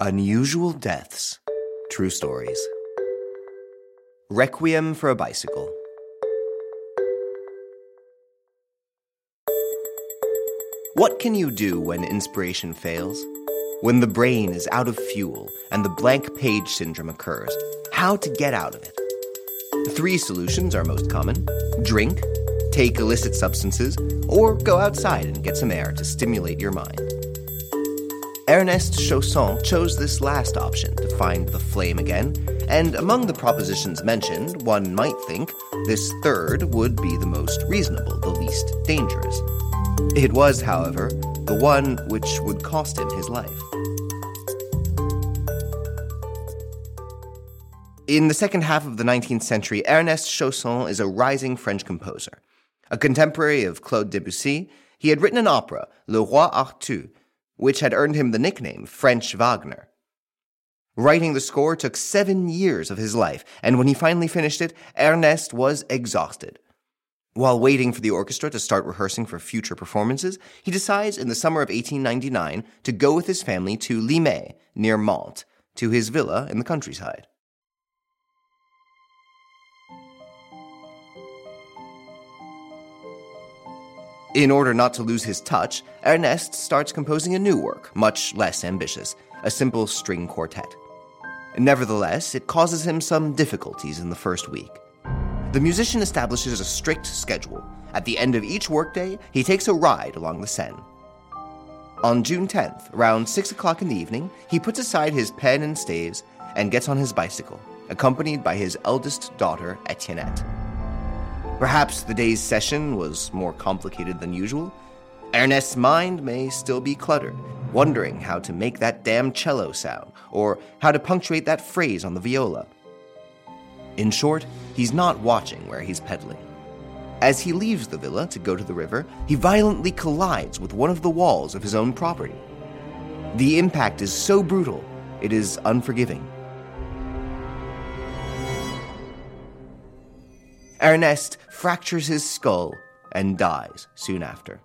Unusual Deaths True Stories. Requiem for a Bicycle. What can you do when inspiration fails? When the brain is out of fuel and the blank page syndrome occurs, how to get out of it? Three solutions are most common drink, take illicit substances, or go outside and get some air to stimulate your mind. Ernest Chausson chose this last option to find the flame again, and among the propositions mentioned, one might think this third would be the most reasonable, the least dangerous. It was, however, the one which would cost him his life. In the second half of the 19th century, Ernest Chausson is a rising French composer. A contemporary of Claude Debussy, he had written an opera, Le Roi Arthus, which had earned him the nickname French Wagner. Writing the score took seven years of his life, and when he finally finished it, Ernest was exhausted. While waiting for the orchestra to start rehearsing for future performances, he decides in the summer of 1899 to go with his family to Limay, near Mantes, to his villa in the countryside. In order not to lose his touch, Ernest starts composing a new work, much less ambitious, a simple string quartet. Nevertheless, it causes him some difficulties in the first week. The musician establishes a strict schedule. At the end of each workday, he takes a ride along the Seine. On June 10th, around 6 o'clock in the evening, he puts aside his pen and staves and gets on his bicycle, accompanied by his eldest daughter, Etiennette. Perhaps the day's session was more complicated than usual. Ernest's mind may still be cluttered, wondering how to make that damn cello sound, or how to punctuate that phrase on the viola. In short, he's not watching where he's pedaling. As he leaves the villa to go to the river, he violently collides with one of the walls of his own property. The impact is so brutal, it is unforgiving. Ernest fractures his skull and dies soon after.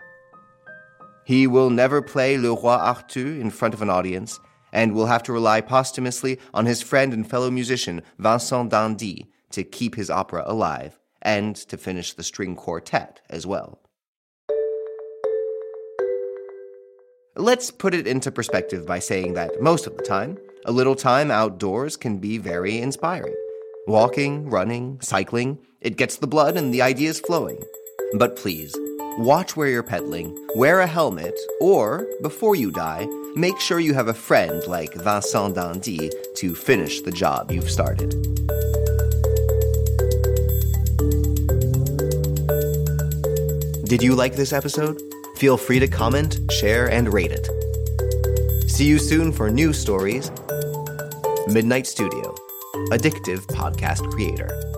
He will never play Le Roi Arthur in front of an audience and will have to rely posthumously on his friend and fellow musician Vincent d'Indy to keep his opera alive and to finish the string quartet as well. Let's put it into perspective by saying that most of the time, a little time outdoors can be very inspiring. Walking, running, cycling, it gets the blood and the ideas flowing. But please, watch where you're pedaling, wear a helmet, or, before you die, make sure you have a friend like Vincent d'Indy to finish the job you've started. Did you like this episode? Feel free to comment, share, and rate it. See you soon for new stories. Midnight Studio, addictive podcast creator.